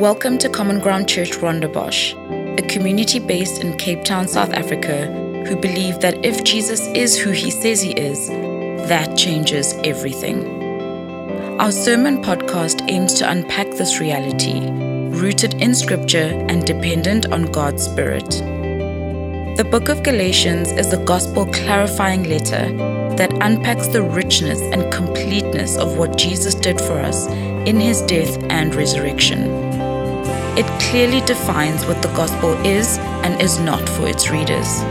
Welcome to Common Ground Church Rondebosch, a community based in Cape Town, South Africa, who believe that if Jesus is who he says he is, that changes everything. Our sermon podcast aims to unpack this reality, rooted in scripture and dependent on God's Spirit. The book of Galatians is a gospel clarifying letter that unpacks the richness and completeness of what Jesus did for us in his death and resurrection. It clearly defines what the gospel is and is not for its readers.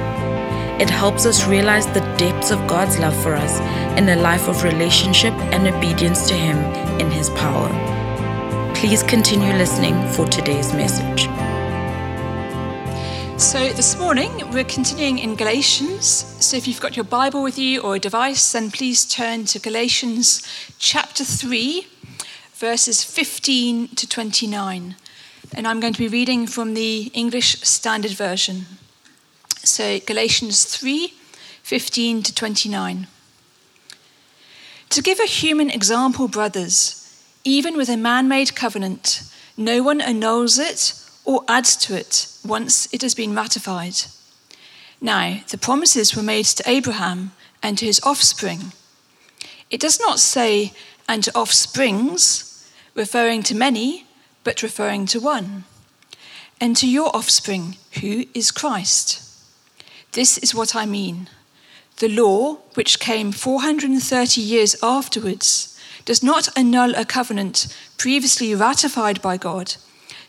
It helps us realize the depths of God's love for us in a life of relationship and obedience to Him in His power. Please continue listening for today's message. So, this morning we're continuing in Galatians. So, if you've got your Bible with you or a device, then please turn to Galatians chapter 3, verses 15 to 29 and I'm going to be reading from the English Standard Version. So, Galatians 3 15 to 29. To give a human example, brothers, even with a man made covenant, no one annuls it or adds to it once it has been ratified. Now, the promises were made to Abraham and to his offspring. It does not say, and to offsprings, referring to many but referring to one, and to your offspring, who is Christ. This is what I mean. The law, which came 430 years afterwards, does not annul a covenant previously ratified by God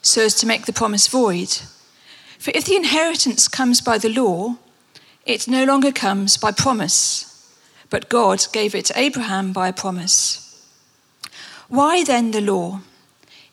so as to make the promise void. For if the inheritance comes by the law, it no longer comes by promise, but God gave it to Abraham by a promise. Why then the law?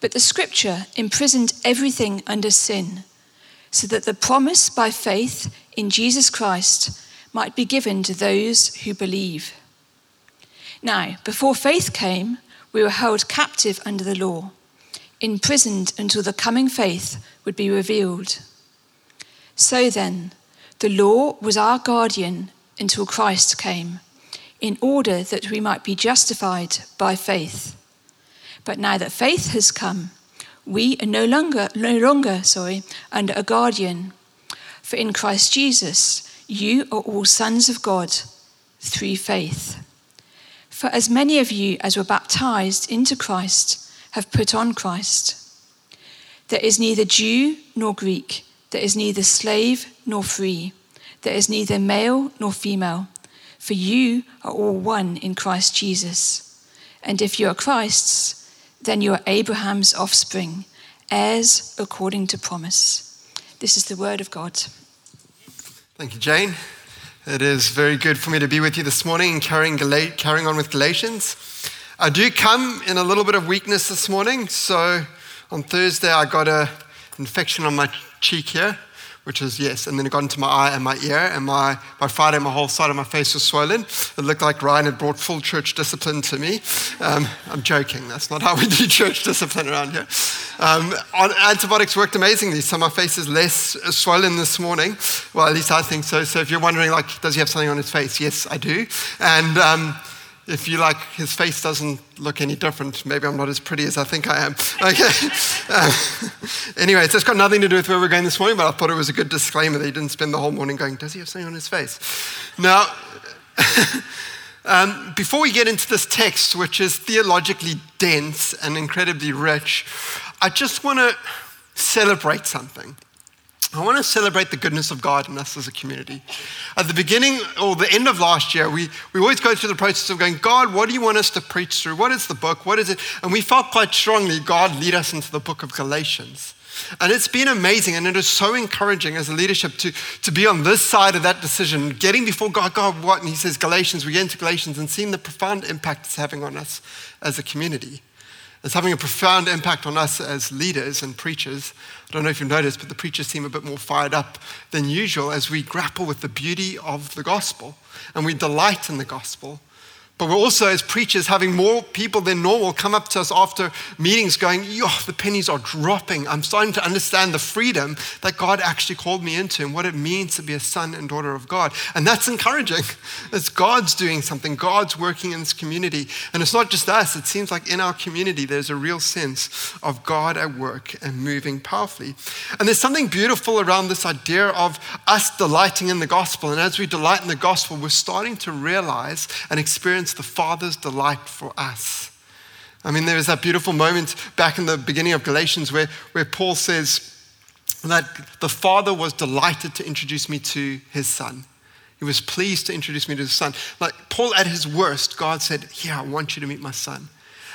But the scripture imprisoned everything under sin, so that the promise by faith in Jesus Christ might be given to those who believe. Now, before faith came, we were held captive under the law, imprisoned until the coming faith would be revealed. So then, the law was our guardian until Christ came in order that we might be justified by faith. But now that faith has come, we are no longer, no longer sorry, under a guardian. For in Christ Jesus, you are all sons of God through faith. For as many of you as were baptized into Christ have put on Christ. There is neither Jew nor Greek, there is neither slave nor free, there is neither male nor female for you are all one in Christ Jesus. And if you are Christ's, then you are Abraham's offspring, heirs according to promise. This is the word of God. Thank you, Jane. It is very good for me to be with you this morning and carrying, carrying on with Galatians. I do come in a little bit of weakness this morning. So on Thursday, I got an infection on my cheek here which is yes. And then it got into my eye and my ear, and my, by Friday, my whole side of my face was swollen. It looked like Ryan had brought full church discipline to me. Um, I'm joking, that's not how we do church discipline around here. Um, antibiotics worked amazingly, so my face is less swollen this morning. Well, at least I think so. So if you're wondering, like, does he have something on his face? Yes, I do. And um, if you like, his face doesn't look any different. Maybe I'm not as pretty as I think I am. Okay. uh, anyway, it's got nothing to do with where we're going this morning, but I thought it was a good disclaimer that he didn't spend the whole morning going, Does he have something on his face? Now, um, before we get into this text, which is theologically dense and incredibly rich, I just want to celebrate something. I want to celebrate the goodness of God in us as a community. At the beginning or the end of last year, we, we always go through the process of going, God, what do you want us to preach through? What is the book? What is it? And we felt quite strongly God lead us into the book of Galatians. And it's been amazing and it is so encouraging as a leadership to, to be on this side of that decision, getting before God, God, what? And He says, Galatians, we get into Galatians and seeing the profound impact it's having on us as a community. It's having a profound impact on us as leaders and preachers. I don't know if you've noticed, but the preachers seem a bit more fired up than usual as we grapple with the beauty of the gospel and we delight in the gospel but we're also, as preachers, having more people than normal come up to us after meetings going, Yo, the pennies are dropping. I'm starting to understand the freedom that God actually called me into and what it means to be a son and daughter of God. And that's encouraging. It's God's doing something, God's working in this community. And it's not just us, it seems like in our community there's a real sense of God at work and moving powerfully. And there's something beautiful around this idea of us delighting in the gospel. And as we delight in the gospel, we're starting to realize and experience experience the Father's delight for us. I mean, there is that beautiful moment back in the beginning of Galatians where, where Paul says that the Father was delighted to introduce me to his Son. He was pleased to introduce me to his Son. Like Paul, at his worst, God said, Here, I want you to meet my Son.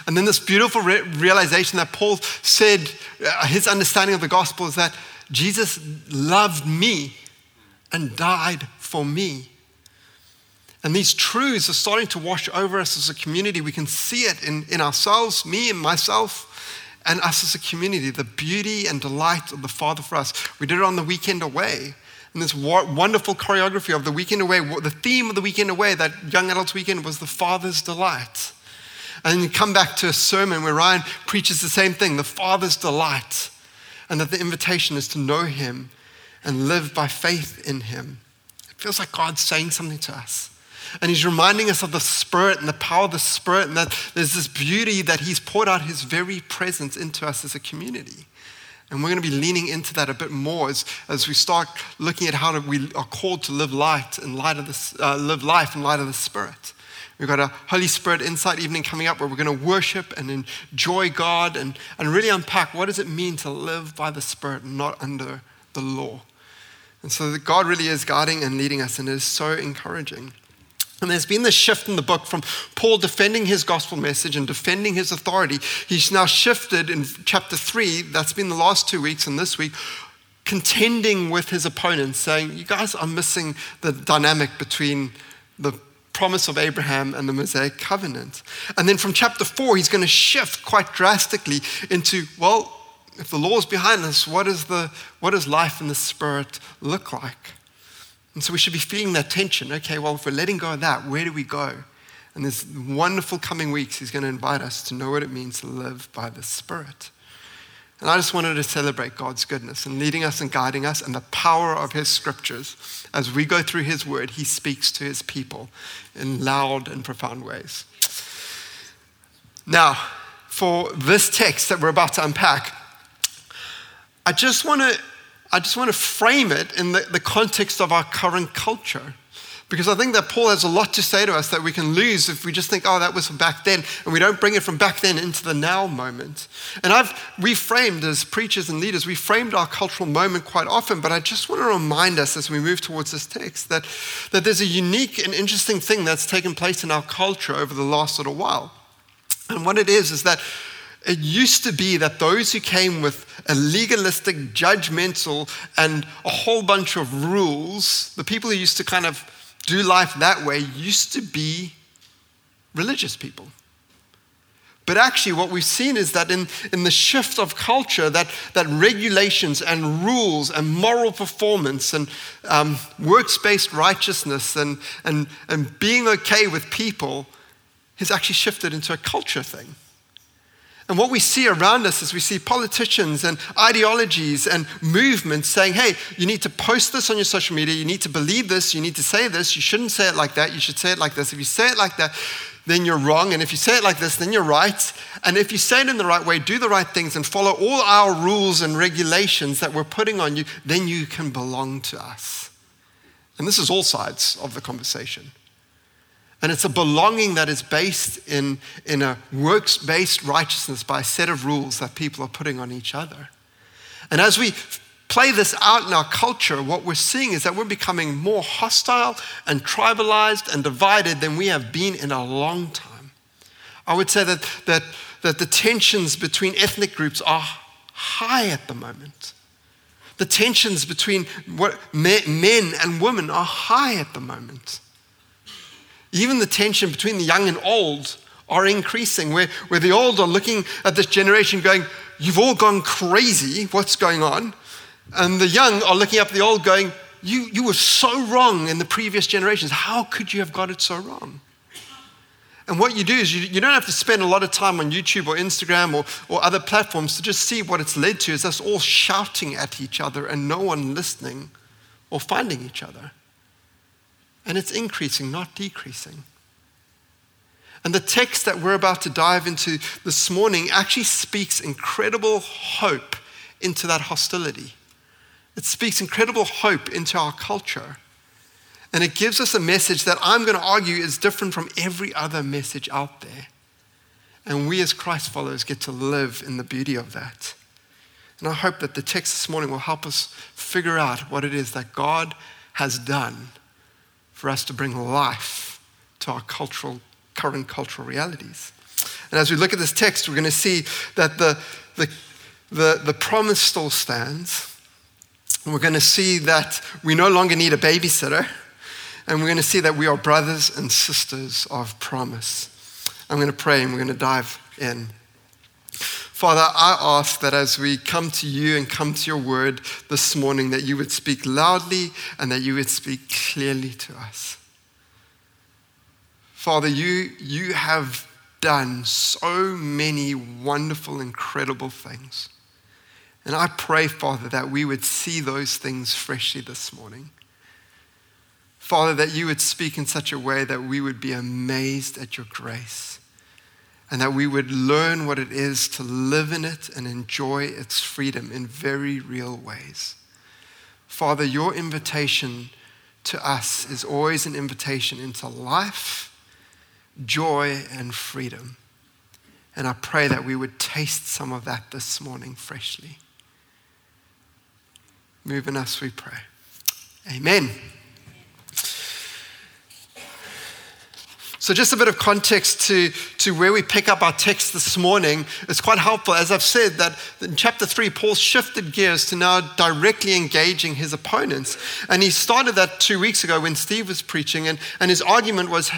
And then this beautiful re- realization that Paul said, uh, his understanding of the gospel is that Jesus loved me and died for me. And these truths are starting to wash over us as a community. We can see it in, in ourselves, me and myself, and us as a community, the beauty and delight of the Father for us. We did it on the weekend away. And this wonderful choreography of the weekend away, the theme of the weekend away, that young adults weekend, was the Father's delight. And you come back to a sermon where Ryan preaches the same thing the Father's delight. And that the invitation is to know Him and live by faith in Him. It feels like God's saying something to us. And he's reminding us of the Spirit and the power of the Spirit, and that there's this beauty that he's poured out his very presence into us as a community. And we're going to be leaning into that a bit more as, as we start looking at how we are called to live light in light of this, uh, live life in light of the Spirit. We've got a Holy Spirit Insight evening coming up where we're going to worship and enjoy God and, and really unpack what does it mean to live by the Spirit and not under the law. And so God really is guiding and leading us, and it is so encouraging. And there's been this shift in the book from Paul defending his gospel message and defending his authority. He's now shifted in chapter three, that's been the last two weeks and this week, contending with his opponents, saying, You guys are missing the dynamic between the promise of Abraham and the Mosaic covenant. And then from chapter four, he's going to shift quite drastically into, Well, if the law is behind us, what, is the, what does life in the Spirit look like? And so we should be feeling that tension. Okay, well, if we're letting go of that, where do we go? And this wonderful coming weeks, he's going to invite us to know what it means to live by the Spirit. And I just wanted to celebrate God's goodness and leading us and guiding us and the power of his scriptures. As we go through his word, he speaks to his people in loud and profound ways. Now, for this text that we're about to unpack, I just want to I just want to frame it in the, the context of our current culture. Because I think that Paul has a lot to say to us that we can lose if we just think, oh, that was from back then, and we don't bring it from back then into the now moment. And I've reframed as preachers and leaders, we framed our cultural moment quite often, but I just want to remind us as we move towards this text that, that there's a unique and interesting thing that's taken place in our culture over the last little while. And what it is, is that it used to be that those who came with a legalistic, judgmental, and a whole bunch of rules, the people who used to kind of do life that way, used to be religious people. But actually, what we've seen is that in, in the shift of culture, that, that regulations and rules and moral performance and um, works based righteousness and, and, and being okay with people has actually shifted into a culture thing. And what we see around us is we see politicians and ideologies and movements saying, hey, you need to post this on your social media, you need to believe this, you need to say this, you shouldn't say it like that, you should say it like this. If you say it like that, then you're wrong. And if you say it like this, then you're right. And if you say it in the right way, do the right things, and follow all our rules and regulations that we're putting on you, then you can belong to us. And this is all sides of the conversation. And it's a belonging that is based in, in a works based righteousness by a set of rules that people are putting on each other. And as we play this out in our culture, what we're seeing is that we're becoming more hostile and tribalized and divided than we have been in a long time. I would say that, that, that the tensions between ethnic groups are high at the moment. The tensions between what, men and women are high at the moment. Even the tension between the young and old are increasing, where, where the old are looking at this generation going, You've all gone crazy, what's going on? And the young are looking up at the old going, you, you were so wrong in the previous generations. How could you have got it so wrong? And what you do is you, you don't have to spend a lot of time on YouTube or Instagram or, or other platforms to just see what it's led to is us all shouting at each other and no one listening or finding each other. And it's increasing, not decreasing. And the text that we're about to dive into this morning actually speaks incredible hope into that hostility. It speaks incredible hope into our culture. And it gives us a message that I'm going to argue is different from every other message out there. And we as Christ followers get to live in the beauty of that. And I hope that the text this morning will help us figure out what it is that God has done for us to bring life to our cultural, current cultural realities. And as we look at this text, we're going to see that the, the, the, the promise still stands. We're going to see that we no longer need a babysitter and we're going to see that we are brothers and sisters of promise. I'm going to pray and we're going to dive in. Father, I ask that as we come to you and come to your word this morning, that you would speak loudly and that you would speak clearly to us. Father, you, you have done so many wonderful, incredible things. And I pray, Father, that we would see those things freshly this morning. Father, that you would speak in such a way that we would be amazed at your grace and that we would learn what it is to live in it and enjoy its freedom in very real ways. Father, your invitation to us is always an invitation into life, joy, and freedom. And I pray that we would taste some of that this morning freshly. Move in us, we pray. Amen. So, just a bit of context to, to where we pick up our text this morning. It's quite helpful. As I've said, that in chapter three, Paul shifted gears to now directly engaging his opponents. And he started that two weeks ago when Steve was preaching, and, and his argument was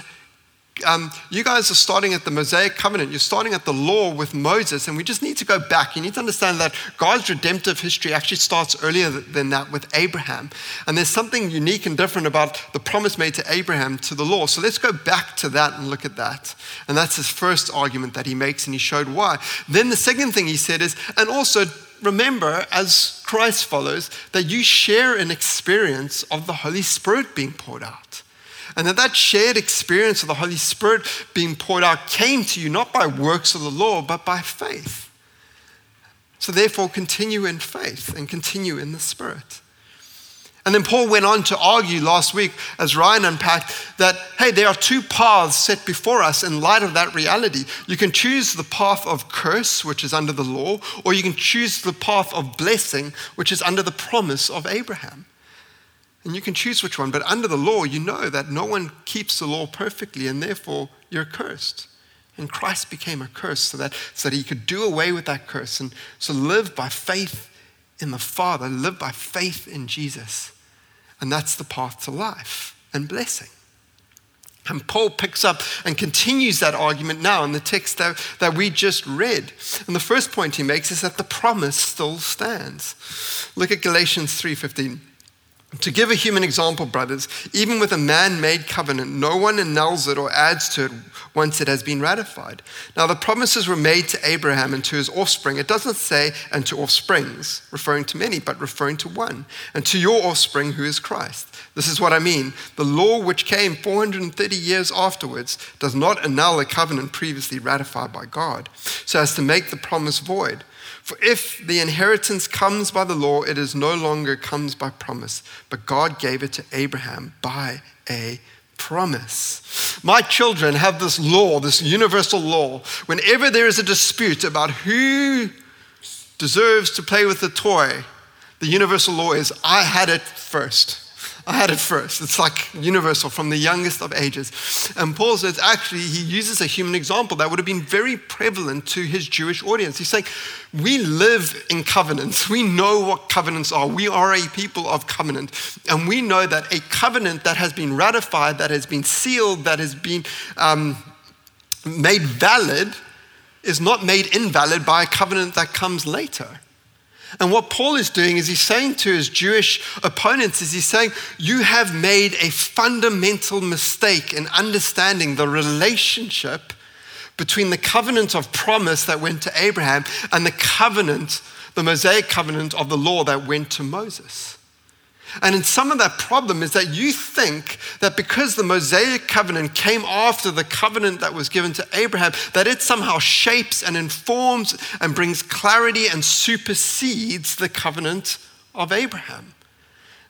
um, you guys are starting at the Mosaic covenant. You're starting at the law with Moses, and we just need to go back. You need to understand that God's redemptive history actually starts earlier than that with Abraham. And there's something unique and different about the promise made to Abraham to the law. So let's go back to that and look at that. And that's his first argument that he makes, and he showed why. Then the second thing he said is, and also remember, as Christ follows, that you share an experience of the Holy Spirit being poured out. And that that shared experience of the Holy Spirit being poured out came to you not by works of the law, but by faith. So therefore, continue in faith and continue in the Spirit. And then Paul went on to argue last week, as Ryan unpacked, that, hey, there are two paths set before us in light of that reality. You can choose the path of curse, which is under the law, or you can choose the path of blessing, which is under the promise of Abraham. And you can choose which one, but under the law, you know that no one keeps the law perfectly, and therefore you're cursed. And Christ became a curse so that, so that he could do away with that curse and so live by faith in the Father, live by faith in Jesus. And that's the path to life and blessing. And Paul picks up and continues that argument now in the text that, that we just read. And the first point he makes is that the promise still stands. Look at Galatians 3:15. To give a human example, brothers, even with a man made covenant, no one annuls it or adds to it once it has been ratified. Now, the promises were made to Abraham and to his offspring. It doesn't say, and to offsprings, referring to many, but referring to one, and to your offspring, who is Christ. This is what I mean. The law, which came 430 years afterwards, does not annul a covenant previously ratified by God, so as to make the promise void. For if the inheritance comes by the law, it is no longer comes by promise, but God gave it to Abraham by a promise. My children have this law, this universal law. Whenever there is a dispute about who deserves to play with the toy, the universal law is I had it first. I had it first. It's like universal from the youngest of ages. And Paul says, actually, he uses a human example that would have been very prevalent to his Jewish audience. He's saying, we live in covenants. We know what covenants are. We are a people of covenant. And we know that a covenant that has been ratified, that has been sealed, that has been. Um, made valid is not made invalid by a covenant that comes later. And what Paul is doing is he's saying to his Jewish opponents is he's saying you have made a fundamental mistake in understanding the relationship between the covenant of promise that went to Abraham and the covenant, the Mosaic covenant of the law that went to Moses. And in some of that problem is that you think that because the Mosaic covenant came after the covenant that was given to Abraham, that it somehow shapes and informs and brings clarity and supersedes the covenant of Abraham.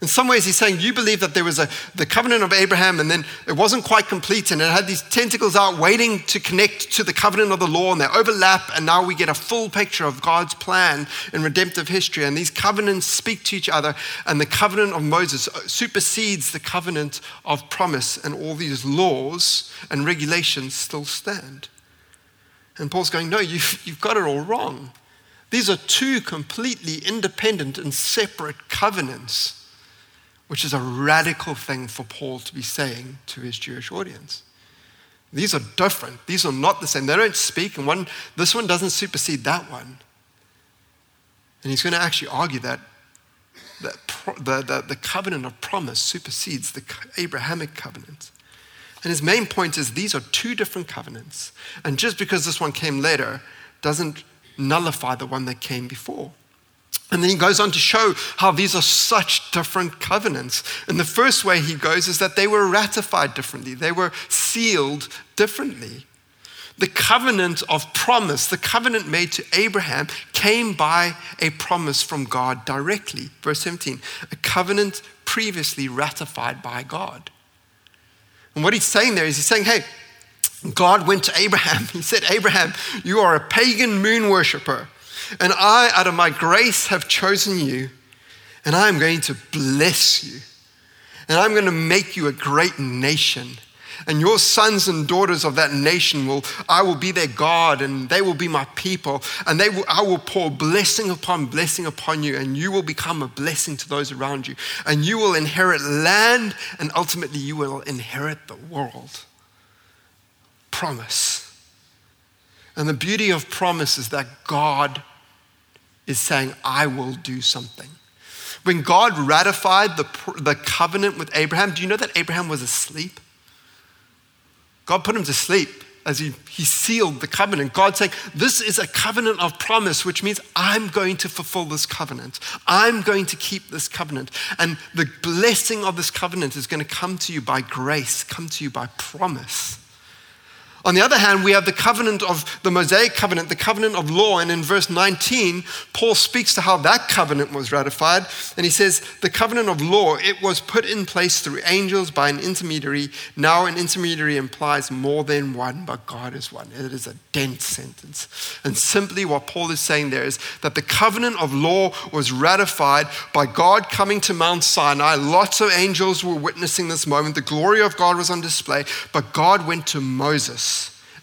In some ways, he's saying, You believe that there was a, the covenant of Abraham, and then it wasn't quite complete, and it had these tentacles out waiting to connect to the covenant of the law, and they overlap, and now we get a full picture of God's plan in redemptive history. And these covenants speak to each other, and the covenant of Moses supersedes the covenant of promise, and all these laws and regulations still stand. And Paul's going, No, you've, you've got it all wrong. These are two completely independent and separate covenants which is a radical thing for Paul to be saying to his Jewish audience. These are different. These are not the same. They don't speak, and one, this one doesn't supersede that one. And he's going to actually argue that, the, the, the covenant of promise supersedes the Abrahamic covenant. And his main point is these are two different covenants. And just because this one came later doesn't nullify the one that came before. And then he goes on to show how these are such different covenants. And the first way he goes is that they were ratified differently, they were sealed differently. The covenant of promise, the covenant made to Abraham, came by a promise from God directly. Verse 17, a covenant previously ratified by God. And what he's saying there is he's saying, hey, God went to Abraham. He said, Abraham, you are a pagan moon worshiper. And I, out of my grace, have chosen you, and I am going to bless you. And I'm going to make you a great nation. And your sons and daughters of that nation will, I will be their God, and they will be my people. And they will, I will pour blessing upon blessing upon you, and you will become a blessing to those around you. And you will inherit land, and ultimately you will inherit the world. Promise. And the beauty of promise is that God is saying, I will do something. When God ratified the, the covenant with Abraham, do you know that Abraham was asleep? God put him to sleep as he, he sealed the covenant. God saying, This is a covenant of promise, which means I'm going to fulfill this covenant. I'm going to keep this covenant. And the blessing of this covenant is going to come to you by grace, come to you by promise. On the other hand, we have the covenant of the Mosaic covenant, the covenant of law. And in verse 19, Paul speaks to how that covenant was ratified. And he says, The covenant of law, it was put in place through angels by an intermediary. Now, an intermediary implies more than one, but God is one. It is a dense sentence. And simply what Paul is saying there is that the covenant of law was ratified by God coming to Mount Sinai. Lots of angels were witnessing this moment. The glory of God was on display, but God went to Moses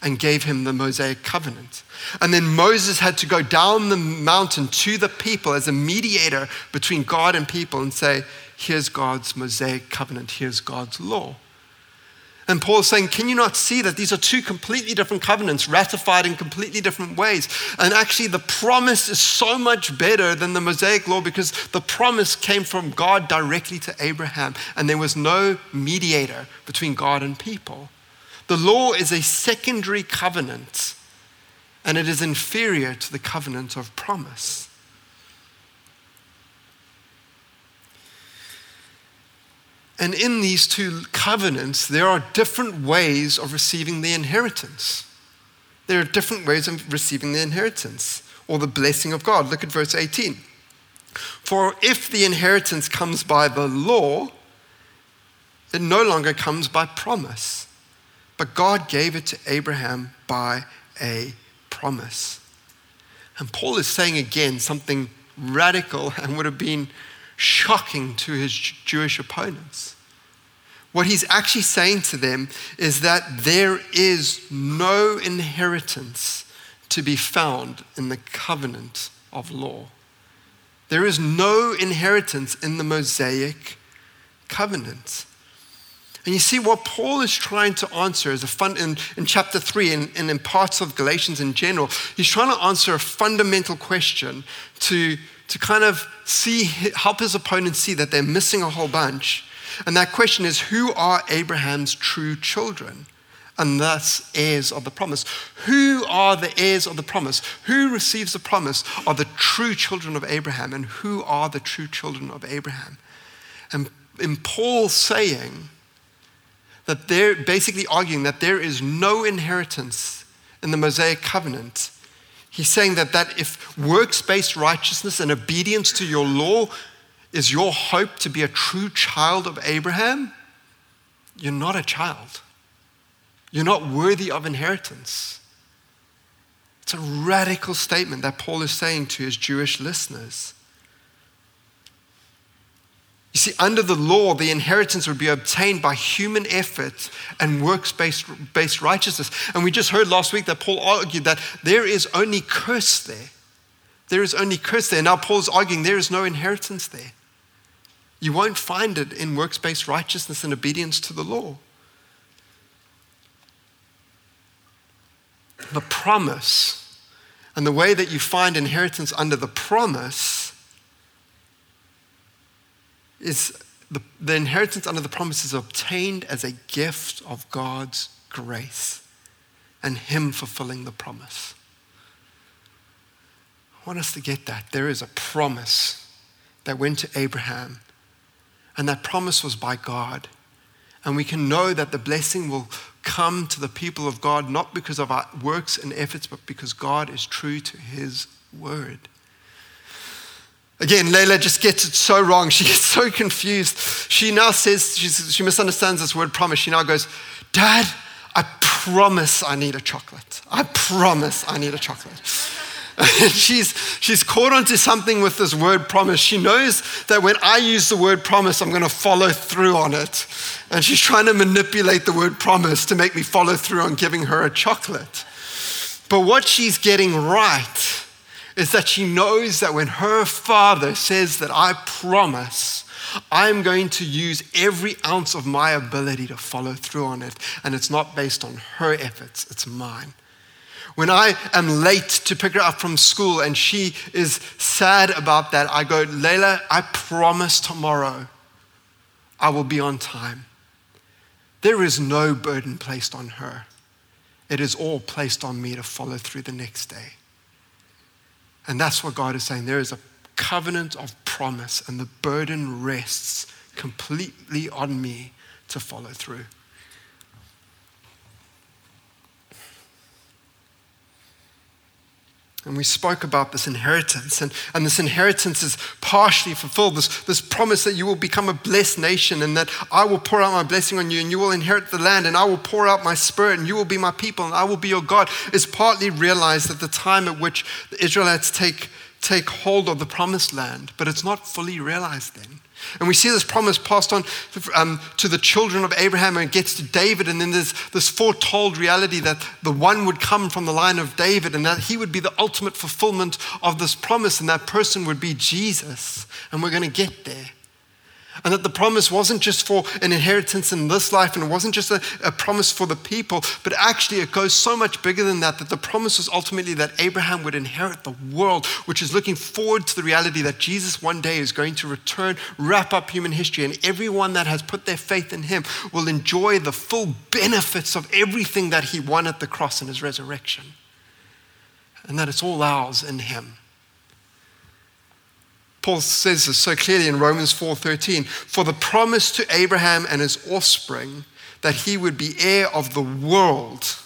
and gave him the Mosaic covenant. And then Moses had to go down the mountain to the people as a mediator between God and people and say, Here's God's Mosaic covenant, here's God's law. And Paul's saying, Can you not see that these are two completely different covenants, ratified in completely different ways? And actually, the promise is so much better than the Mosaic law because the promise came from God directly to Abraham, and there was no mediator between God and people. The law is a secondary covenant, and it is inferior to the covenant of promise. And in these two covenants, there are different ways of receiving the inheritance. There are different ways of receiving the inheritance or the blessing of God. Look at verse 18. For if the inheritance comes by the law, it no longer comes by promise. But God gave it to Abraham by a promise. And Paul is saying again something radical and would have been shocking to his Jewish opponents. What he's actually saying to them is that there is no inheritance to be found in the covenant of law. There is no inheritance in the Mosaic covenant. And you see what Paul is trying to answer is a fun in, in chapter three and, and in parts of Galatians in general. He's trying to answer a fundamental question to, to kind of see help his opponents see that they're missing a whole bunch. And that question is who are Abraham's true children? and thus heirs of the promise. Who are the heirs of the promise? Who receives the promise are the true children of Abraham, and who are the true children of Abraham? And in Paul saying that they're basically arguing that there is no inheritance in the Mosaic covenant. He's saying that, that if works based righteousness and obedience to your law is your hope to be a true child of Abraham, you're not a child. You're not worthy of inheritance. It's a radical statement that Paul is saying to his Jewish listeners. You see, under the law, the inheritance would be obtained by human effort and works based righteousness. And we just heard last week that Paul argued that there is only curse there. There is only curse there. Now, Paul's arguing there is no inheritance there. You won't find it in works based righteousness and obedience to the law. the promise and the way that you find inheritance under the promise is the, the inheritance under the promise is obtained as a gift of God's grace and Him fulfilling the promise. I want us to get that. There is a promise that went to Abraham, and that promise was by God. And we can know that the blessing will come to the people of God not because of our works and efforts, but because God is true to his word. Again, Layla just gets it so wrong. She gets so confused. She now says, she misunderstands this word promise. She now goes, Dad, I promise I need a chocolate. I promise I need a chocolate. she's, she's caught onto something with this word promise. She knows that when I use the word promise, I'm going to follow through on it. And she's trying to manipulate the word promise to make me follow through on giving her a chocolate. But what she's getting right is that she knows that when her father says that I promise, I'm going to use every ounce of my ability to follow through on it. And it's not based on her efforts, it's mine. When I am late to pick her up from school and she is sad about that, I go, Layla, I promise tomorrow I will be on time. There is no burden placed on her. It is all placed on me to follow through the next day. And that's what God is saying. There is a covenant of promise, and the burden rests completely on me to follow through. And we spoke about this inheritance, and, and this inheritance is partially fulfilled. This, this promise that you will become a blessed nation, and that I will pour out my blessing on you, and you will inherit the land, and I will pour out my spirit, and you will be my people, and I will be your God, is partly realized at the time at which the Israelites take, take hold of the promised land, but it's not fully realized then. And we see this promise passed on um, to the children of Abraham and it gets to David. And then there's this foretold reality that the one would come from the line of David and that he would be the ultimate fulfillment of this promise. And that person would be Jesus. And we're going to get there. And that the promise wasn't just for an inheritance in this life and it wasn't just a, a, promise for the people, but actually it goes so much bigger than that. That the promise was ultimately that Abraham would inherit the world, which is looking forward to the reality that Jesus one day is going to return, wrap up human history, and everyone that has put their faith in him will enjoy the full benefits of everything that he won at the cross and his resurrection. And that it's all ours in him. Paul says this so clearly in Romans 4:13, for the promise to Abraham and his offspring that he would be heir of the world,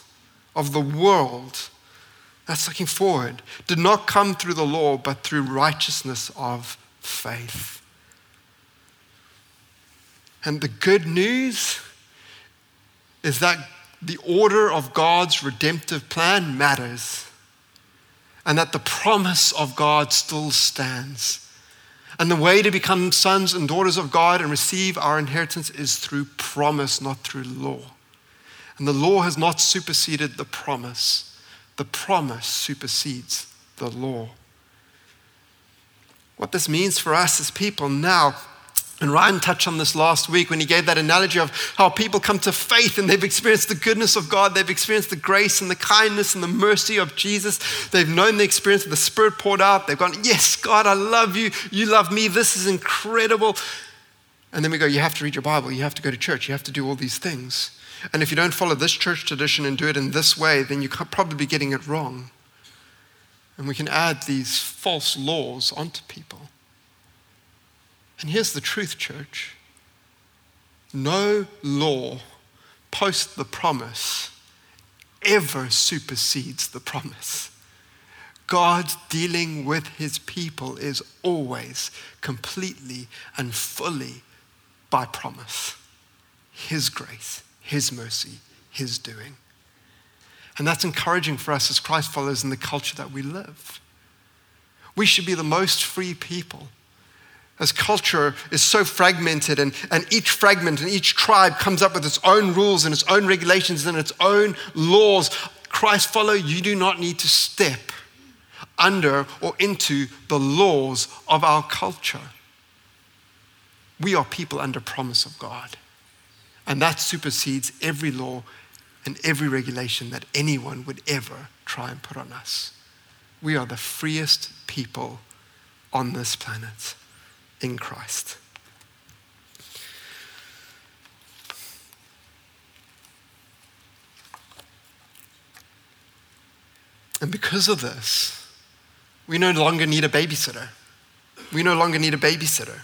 of the world. That's looking forward. Did not come through the law, but through righteousness of faith. And the good news is that the order of God's redemptive plan matters, and that the promise of God still stands. And the way to become sons and daughters of God and receive our inheritance is through promise, not through law. And the law has not superseded the promise, the promise supersedes the law. What this means for us as people now And Ryan touched on this last week when he gave that analogy of how people come to faith and they've experienced the goodness of God. They've experienced the grace and the kindness and the mercy of Jesus. They've known the experience of the Spirit poured out. They've gone, Yes, God, I love you. You love me. This is incredible. And then we go, You have to read your Bible. You have to go to church. You have to do all these things. And if you don't follow this church tradition and do it in this way, then you're probably getting it wrong. And we can add these false laws onto people. And here's the truth, church no law post the promise ever supersedes the promise. God dealing with his people is always completely and fully by promise. His grace, his mercy, his doing. And that's encouraging for us as Christ followers in the culture that we live. We should be the most free people as culture is so fragmented, and, and each fragment and each tribe comes up with its own rules and its own regulations and its own laws. Christ follow, you do not need to step under or into the laws of our culture. We are people under promise of God. And that supersedes every law and every regulation that anyone would ever try and put on us. We are the freest people on this planet in Christ. And because of this, we no longer need a babysitter. We no longer need a babysitter.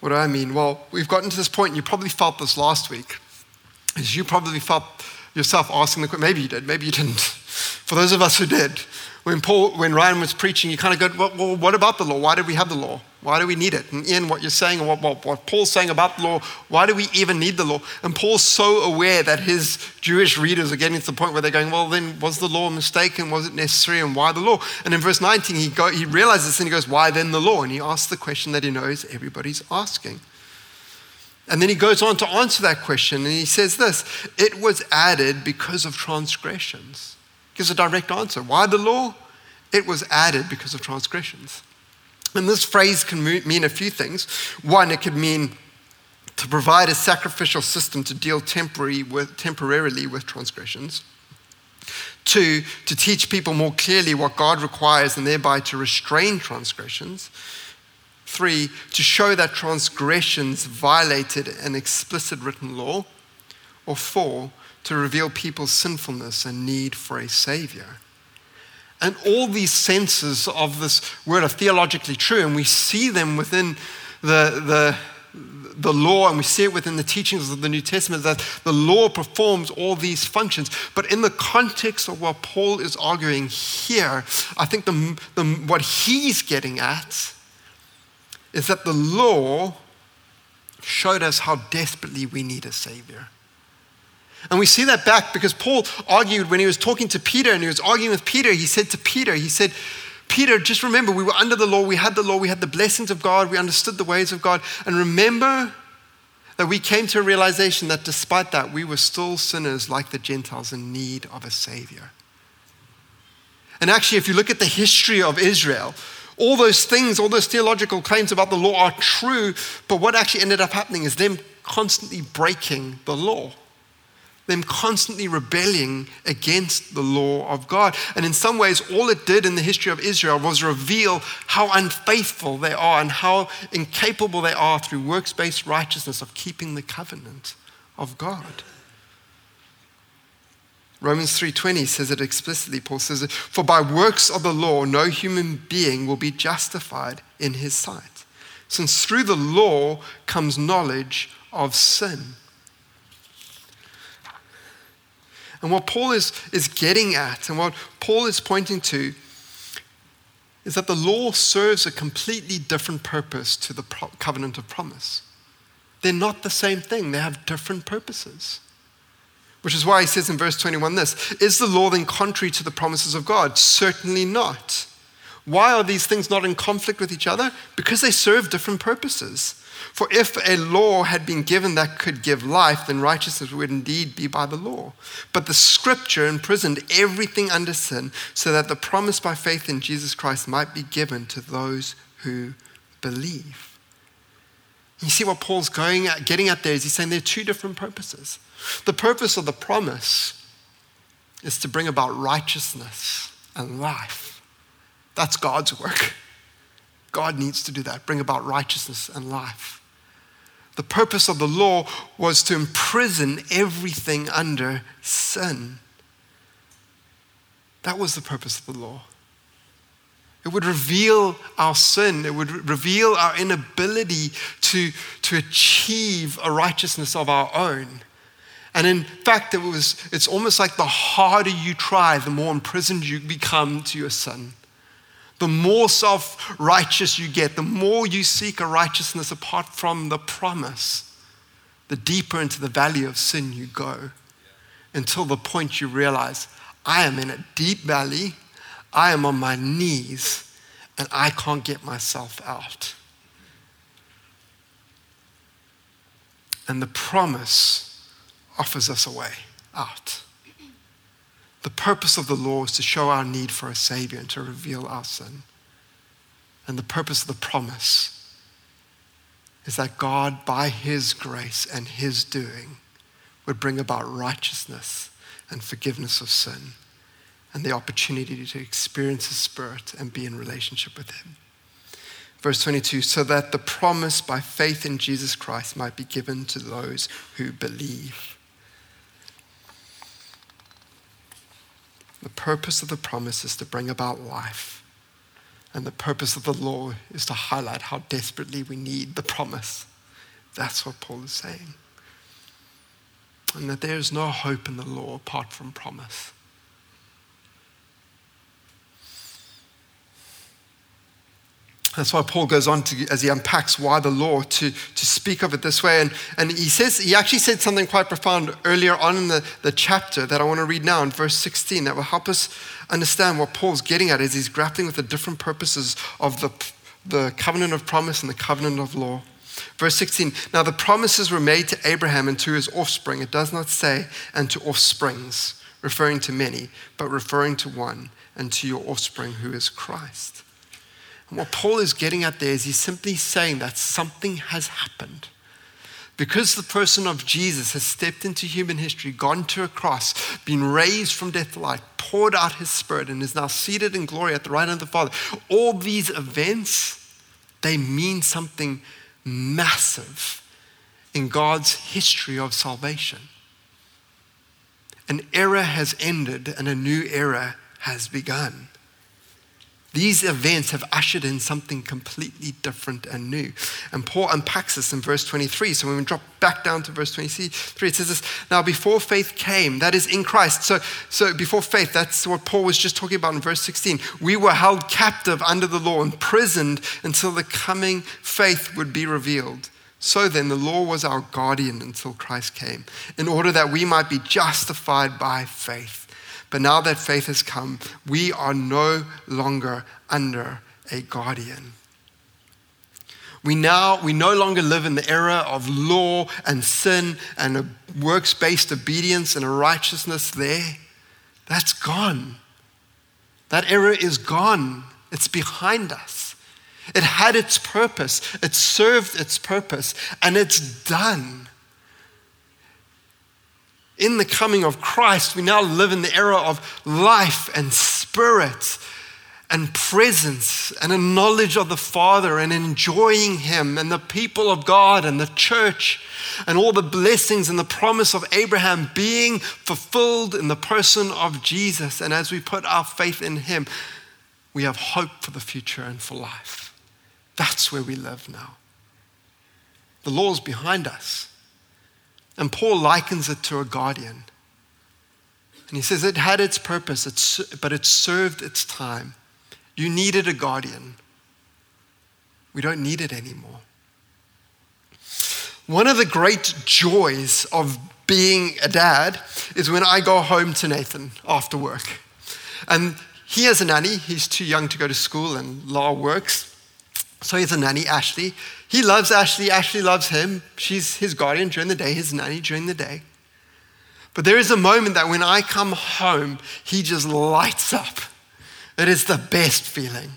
What do I mean? Well, we've gotten to this point, and you probably felt this last week, is you probably felt yourself asking the question, maybe you did, maybe you didn't. For those of us who did, when Paul, when Ryan was preaching, you kind of go, well, what about the law? Why did we have the law? Why do we need it? And Iain, what you're saying, and what, what, what Paul's saying about the law, why do we even need the law? And Paul's so aware that his Jewish readers are getting to the point where they're going, well, then was the law mistaken? Was it necessary? And why the law? And in verse 19, he, go, he realizes and he goes, why then the law? And he asks the question that he knows everybody's asking. And then he goes on to answer that question and he says this it was added because of transgressions gives a direct answer. Why the law? It was added because of transgressions. And this phrase can mean a few things. One, it could mean to provide a sacrificial system to deal with, temporarily with transgressions. Two, to teach people more clearly what God requires and thereby to restrain transgressions. Three, to show that transgressions violated an explicit written law. Or four, to reveal people's sinfulness and need for a savior. And all these senses of this word are theologically true, and we see them within the, the, the law, and we see it within the teachings of the New Testament that the law performs all these functions. But in the context of what Paul is arguing here, I think the, the, what he's getting at is that the law showed us how desperately we need a Savior. And we see that back because Paul argued when he was talking to Peter and he was arguing with Peter, he said to Peter, he said, Peter, just remember, we were under the law, we had the law, we had the blessings of God, we understood the ways of God. And remember that we came to a realization that despite that, we were still sinners like the Gentiles in need of a Savior. And actually, if you look at the history of Israel, all those things, all those theological claims about the law are true, but what actually ended up happening is them constantly breaking the law them constantly rebelling against the law of God. And in some ways, all it did in the history of Israel was reveal how unfaithful they are and how incapable they are through works based righteousness of keeping the covenant of God. Romans 3:20 says it explicitly. Paul says it, "For by works of the law no human being will be justified in his sight, since through the law comes knowledge of sin." And what Paul is, is getting at, and what Paul is pointing to, is that the law serves a completely different purpose to the pro- covenant of promise. They're not the same thing, they have different purposes. Which is why he says in verse 21 this Is the law then contrary to the promises of God? Certainly not. Why are these things not in conflict with each other? Because they serve different purposes. For if a law had been given that could give life, then righteousness would indeed be by the law. But the scripture imprisoned everything under sin so that the promise by faith in Jesus Christ might be given to those who believe. You see what Paul's going at, getting at there is he's saying there are two different purposes. The purpose of the promise is to bring about righteousness and life. That's God's work. God needs to do that, bring about righteousness and life. The purpose of the law was to imprison everything under sin. That was the purpose of the law. It would reveal our sin. It would reveal our inability to, to achieve a righteousness of our own. And in fact, it was, it's almost like the harder you try, the more imprisoned you become to your sin. The more self righteous you get, the more you seek a righteousness apart from the promise, the deeper into the valley of sin you go until the point you realize, I am in a deep valley, I am on my knees, and I can't get myself out. And the promise offers us a way out. The purpose of the law is to show our need for a Savior and to reveal our sin. And the purpose of the promise is that God, by His grace and His doing, would bring about righteousness and forgiveness of sin and the opportunity to experience His Spirit and be in relationship with Him. Verse 22 so that the promise by faith in Jesus Christ might be given to those who believe. The purpose of the promise is to bring about life. And the purpose of the law is to highlight how desperately we need the promise. That's what Paul is saying. And that there is no hope in the law apart from promise. That's why Paul goes on to, as he unpacks why the law, to, to speak of it this way. And, and he says, he actually said something quite profound earlier on in the, the chapter that I want to read now in verse 16 that will help us understand what Paul's getting at as he's grappling with the different purposes of the, the covenant of promise and the covenant of law. Verse 16 Now the promises were made to Abraham and to his offspring. It does not say, and to offsprings, referring to many, but referring to one, and to your offspring who is Christ. And what Paul is getting at there is he's simply saying that something has happened. Because the person of Jesus has stepped into human history, gone to a cross, been raised from death to life, poured out his spirit, and is now seated in glory at the right hand of the Father, all these events, they mean something massive in God's history of salvation. An era has ended and a new era has begun. These events have ushered in something completely different and new. And Paul unpacks this in verse 23. So when we drop back down to verse 23, it says this Now, before faith came, that is in Christ. So, so before faith, that's what Paul was just talking about in verse 16. We were held captive under the law, imprisoned until the coming faith would be revealed. So then, the law was our guardian until Christ came, in order that we might be justified by faith. But now that faith has come, we are no longer under a guardian. We now we no longer live in the era of law and sin and a works-based obedience and a righteousness there. That's gone. That era is gone. It's behind us. It had its purpose. It served its purpose and it's done in the coming of Christ, we now live in the era of life and spirit and presence and a knowledge of the Father and enjoying Him and the people of God and the church and all the blessings and the promise of Abraham being fulfilled in the person of Jesus. And as we put our faith in Him, we have hope for the future and for life. That's where we live now. The law is behind us. And Paul likens it to a guardian. And he says it had its purpose, but it served its time. You needed a guardian. We don't need it anymore. One of the great joys of being a dad is when I go home to Nathan after work. And he has a nanny. He's too young to go to school, and Law works. So he has a nanny, Ashley. He loves Ashley. Ashley loves him. She's his guardian during the day, his nanny during the day. But there is a moment that when I come home, he just lights up. It is the best feeling.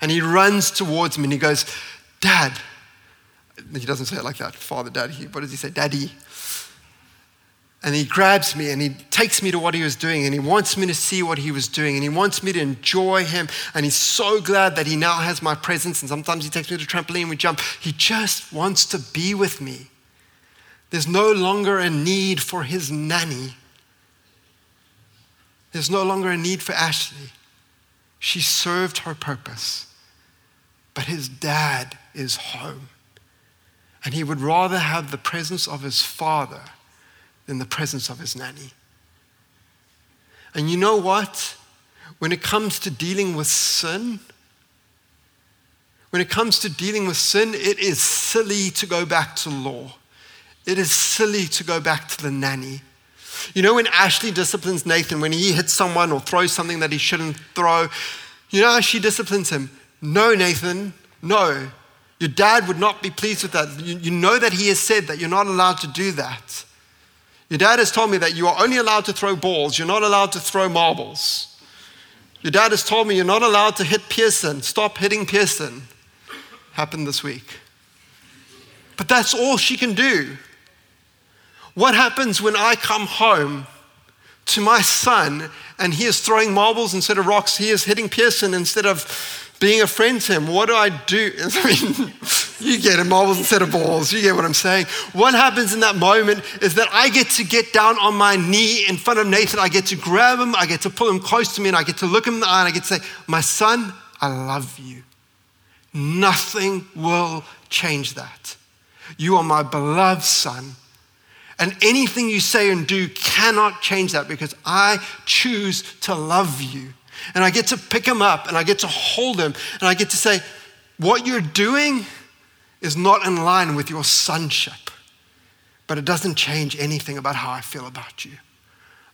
And he runs towards me and he goes, Dad. He doesn't say it like that, Father, Dad. He, what does he say? Daddy. And he grabs me and he takes me to what he was doing and he wants me to see what he was doing and he wants me to enjoy him. And he's so glad that he now has my presence. And sometimes he takes me to trampoline, we jump. He just wants to be with me. There's no longer a need for his nanny. There's no longer a need for Ashley. She served her purpose. But his dad is home. And he would rather have the presence of his father than the presence of his nanny. And you know what? When it comes to dealing with sin, when it comes to dealing with sin, it is silly to go back to law. It is silly to go back to the nanny. You know, when Ashley disciplines Nathan, when he hits someone or throws something that he shouldn't throw, you know how she disciplines him? No, Nathan, no. Your dad would not be pleased with that. You, you know that he has said that you're not allowed to do that. Your dad has told me that you are only allowed to throw balls, you're not allowed to throw marbles. Your dad has told me you're not allowed to hit Pearson. Stop hitting Pearson. Happened this week. But that's all she can do. What happens when I come home to my son and he is throwing marbles instead of rocks? He is hitting Pearson instead of being a friend to him. What do I do? I mean, you get it, marbles instead of balls. You get what I'm saying. What happens in that moment is that I get to get down on my knee in front of Nathan. I get to grab him, I get to pull him close to me, and I get to look him in the eye and I get to say, My son, I love you. Nothing will change that. You are my beloved son. And anything you say and do cannot change that because I choose to love you. And I get to pick him up and I get to hold him and I get to say, What you're doing is not in line with your sonship, but it doesn't change anything about how I feel about you.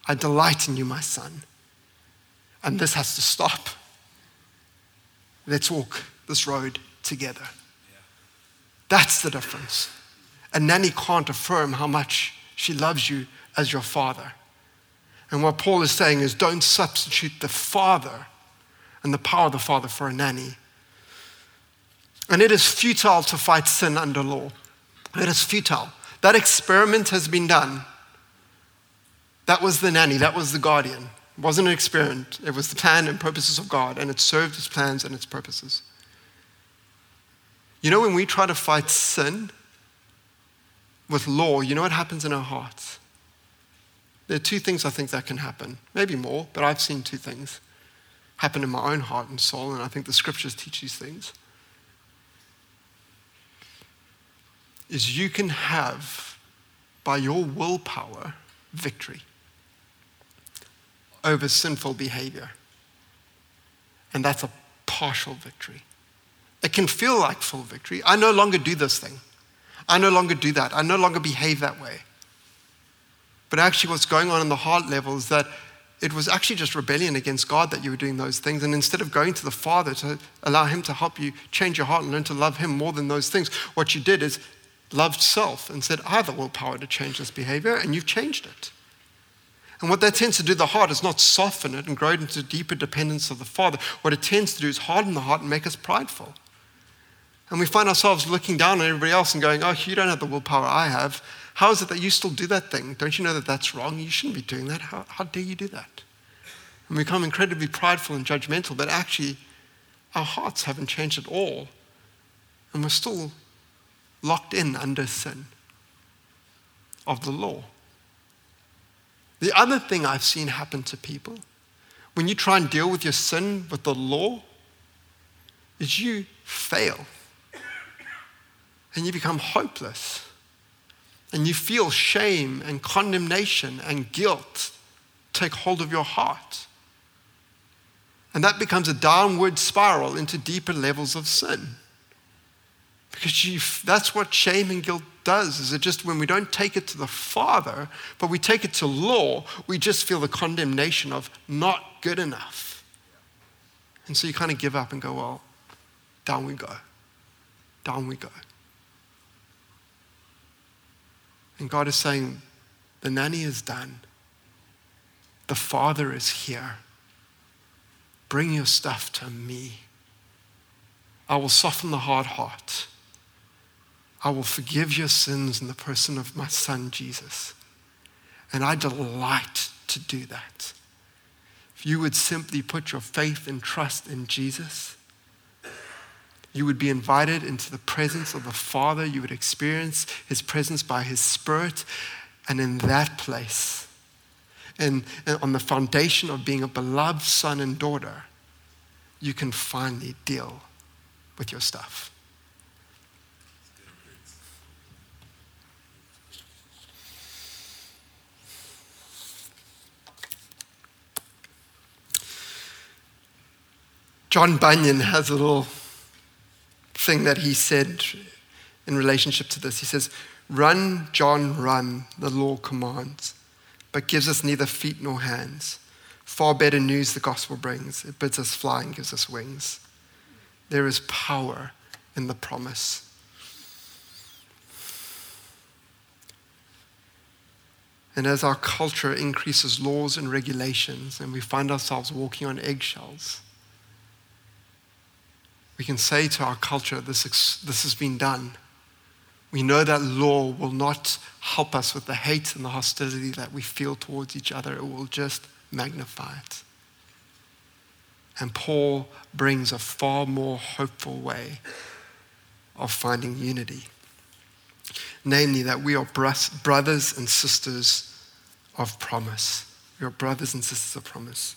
I delight in you, my son. And this has to stop. Let's walk this road together. That's the difference. A nanny can't affirm how much she loves you as your father. And what Paul is saying is don't substitute the father and the power of the father for a nanny. And it is futile to fight sin under law. It is futile. That experiment has been done. That was the nanny, that was the guardian. It wasn't an experiment, it was the plan and purposes of God, and it served its plans and its purposes. You know, when we try to fight sin with law, you know what happens in our hearts? There are two things I think that can happen. Maybe more, but I've seen two things happen in my own heart and soul, and I think the scriptures teach these things. Is you can have, by your willpower, victory over sinful behavior. And that's a partial victory. It can feel like full victory. I no longer do this thing. I no longer do that. I no longer behave that way. But actually, what's going on in the heart level is that it was actually just rebellion against God that you were doing those things. And instead of going to the Father to allow Him to help you change your heart and learn to love Him more than those things, what you did is loved self and said, I have the willpower to change this behavior, and you've changed it. And what that tends to do, the heart, is not soften it and grow it into deeper dependence of the Father. What it tends to do is harden the heart and make us prideful. And we find ourselves looking down on everybody else and going, Oh, you don't have the willpower I have. How is it that you still do that thing? Don't you know that that's wrong? You shouldn't be doing that. How, how dare you do that? And we become incredibly prideful and judgmental, but actually, our hearts haven't changed at all. And we're still locked in under sin of the law. The other thing I've seen happen to people when you try and deal with your sin with the law is you fail and you become hopeless and you feel shame and condemnation and guilt take hold of your heart. And that becomes a downward spiral into deeper levels of sin. Because you, that's what shame and guilt does, is it just when we don't take it to the Father, but we take it to law, we just feel the condemnation of not good enough. And so you kind of give up and go, well, down we go. Down we go. And God is saying, the nanny is done. The Father is here. Bring your stuff to me. I will soften the hard heart. I will forgive your sins in the person of my son Jesus. And I delight to do that. If you would simply put your faith and trust in Jesus, you would be invited into the presence of the Father. You would experience His presence by His Spirit. And in that place, and, on the foundation of being a beloved son and daughter, you can finally deal with your stuff. John Bunyan has a little thing that he said in relationship to this. He says, Run, John, run, the law commands, but gives us neither feet nor hands. Far better news the gospel brings. It bids us fly and gives us wings. There is power in the promise. And as our culture increases laws and regulations and we find ourselves walking on eggshells, we can say to our culture, this, this has been done. We know that law will not help us with the hate and the hostility that we feel towards each other, it will just magnify it. And Paul brings a far more hopeful way of finding unity. Namely, that we are brothers and sisters of promise. We are brothers and sisters of promise.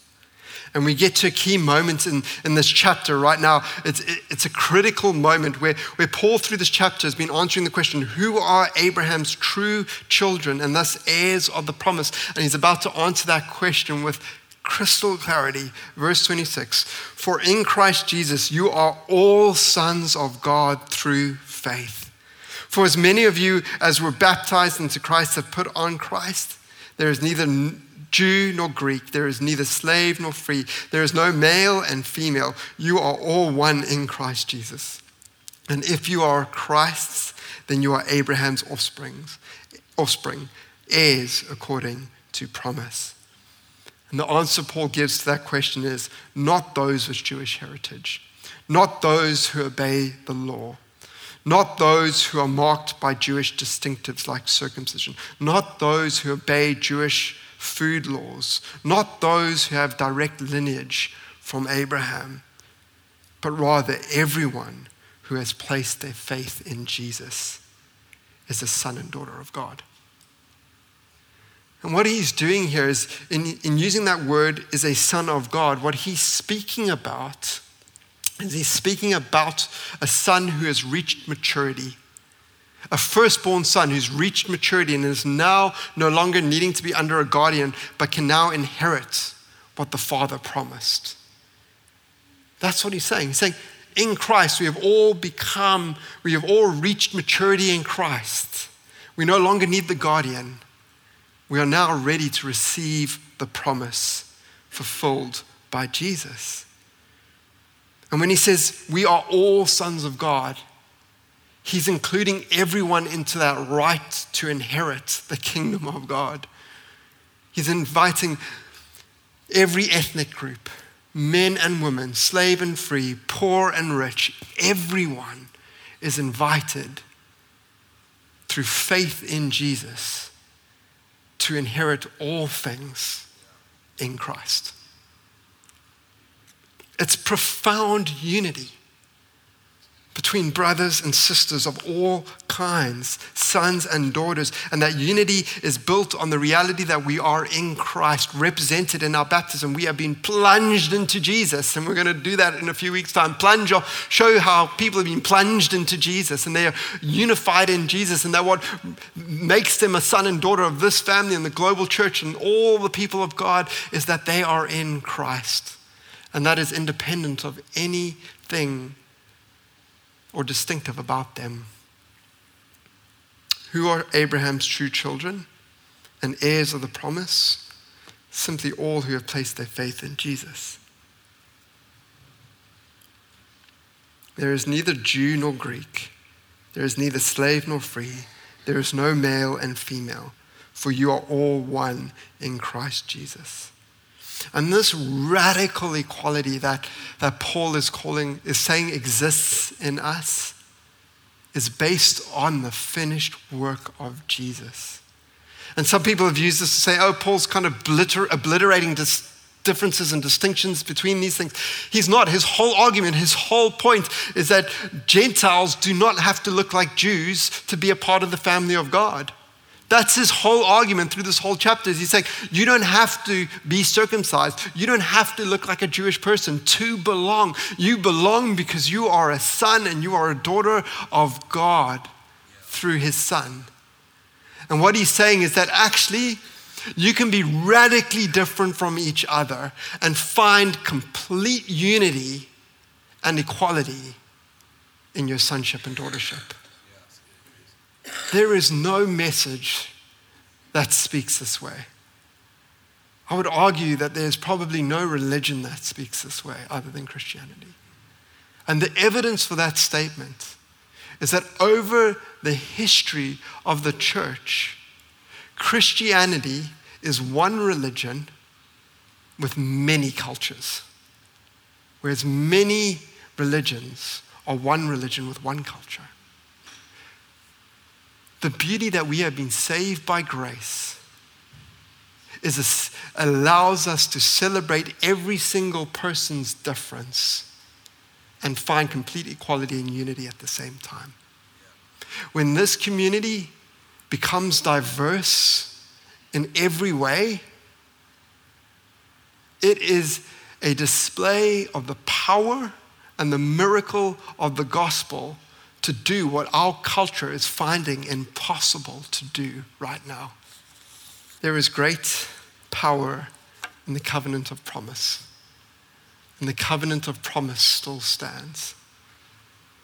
And we get to a key moment in, in this chapter right now. It's, it's a critical moment where, where Paul, through this chapter, has been answering the question who are Abraham's true children and thus heirs of the promise? And he's about to answer that question with crystal clarity. Verse 26 For in Christ Jesus you are all sons of God through faith. For as many of you as were baptized into Christ have put on Christ, there is neither Jew nor Greek. There is neither slave nor free. There is no male and female. You are all one in Christ Jesus. And if you are Christ's, then you are Abraham's offsprings, offspring, heirs according to promise. And the answer Paul gives to that question is not those with Jewish heritage, not those who obey the law, not those who are marked by Jewish distinctives like circumcision, not those who obey Jewish food laws, not those who have direct lineage from Abraham, but rather everyone who has placed their faith in Jesus is a son and daughter of God. And what he's doing here is, in, in using that word, is a son of God. What he's speaking about is he's speaking about a son who has reached maturity a firstborn son who's reached maturity and is now no longer needing to be under a guardian, but can now inherit what the father promised. That's what he's saying. He's saying, in Christ, we have all become, we have all reached maturity in Christ. We no longer need the guardian. We are now ready to receive the promise fulfilled by Jesus. And when he says, we are all sons of God, He's including everyone into that right to inherit the kingdom of God. He's inviting every ethnic group, men and women, slave and free, poor and rich, everyone is invited through faith in Jesus to inherit all things in Christ. It's profound unity between brothers and sisters of all kinds, sons and daughters. And that unity is built on the reality that we are in Christ, represented in our baptism. We have been plunged into Jesus. And we're going to do that in a few weeks' time. Plunge, or show how people have been plunged into Jesus and they are unified in Jesus. And that what makes them a son and daughter of this family and the global church and all the people of God is that they are in Christ. And that is independent of anything or distinctive about them. Who are Abraham's true children and heirs of the promise? Simply all who have placed their faith in Jesus. There is neither Jew nor Greek. There is neither slave nor free. There is no male and female, for you are all one in Christ Jesus. And this radical equality that, that Paul is calling, is saying exists in us, is based on the finished work of Jesus. And some people have used this to say, oh, Paul's kind of obliter- obliterating differences and distinctions between these things. He's not. His whole argument, his whole point is that Gentiles do not have to look like Jews to be a part of the family of God. That's his whole argument through this whole chapter. He's saying, you don't have to be circumcised. You don't have to look like a Jewish person to belong. You belong because you are a son and you are a daughter of God through his son. And what he's saying is that actually, you can be radically different from each other and find complete unity and equality in your sonship and daughtership. There is no message that speaks this way. I would argue that there's probably no religion that speaks this way other than Christianity. And the evidence for that statement is that over the history of the church, Christianity is one religion with many cultures, whereas many religions are one religion with one culture the beauty that we have been saved by grace is this, allows us to celebrate every single person's difference and find complete equality and unity at the same time. When this community becomes diverse in every way, it is a display of the power and the miracle of the gospel to do what our culture is finding impossible to do right now. There is great power in the covenant of promise. And the covenant of promise still stands.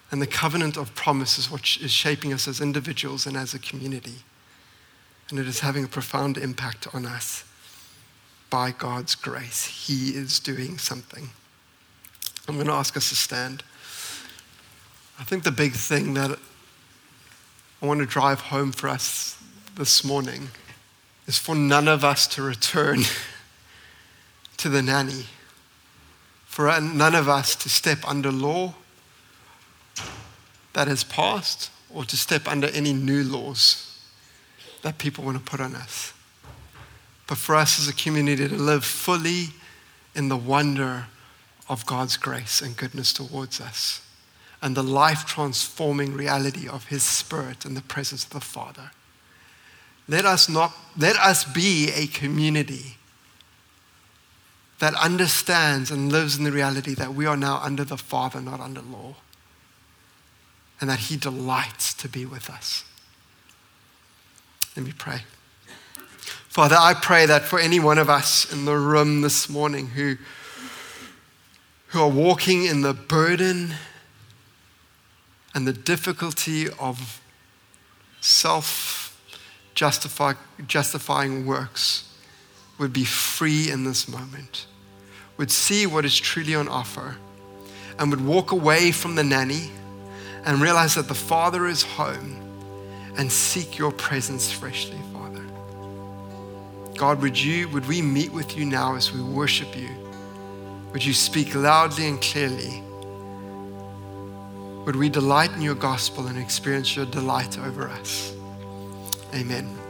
And the covenant of promise is what is shaping us as individuals and as a community. And it is having a profound impact on us by God's grace. He is doing something. I'm going to ask us to stand. I think the big thing that I want to drive home for us this morning is for none of us to return to the nanny, for none of us to step under law that has passed or to step under any new laws that people want to put on us. But for us as a community to live fully in the wonder of God's grace and goodness towards us and the life transforming reality of his spirit and the presence of the Father. Let us not let us be a community that understands and lives in the reality that we are now under the Father, not under law. And that He delights to be with us. Let me pray. Father, I pray that for any one of us in the room this morning who, who are walking in the burden and the difficulty of self justifying works would be free in this moment, would see what is truly on offer, and would walk away from the nanny and realize that the Father is home and seek your presence freshly, Father. God, would you, would we meet with you now as we worship you? Would you speak loudly and clearly? Would we delight in your gospel and experience your delight over us? Amen.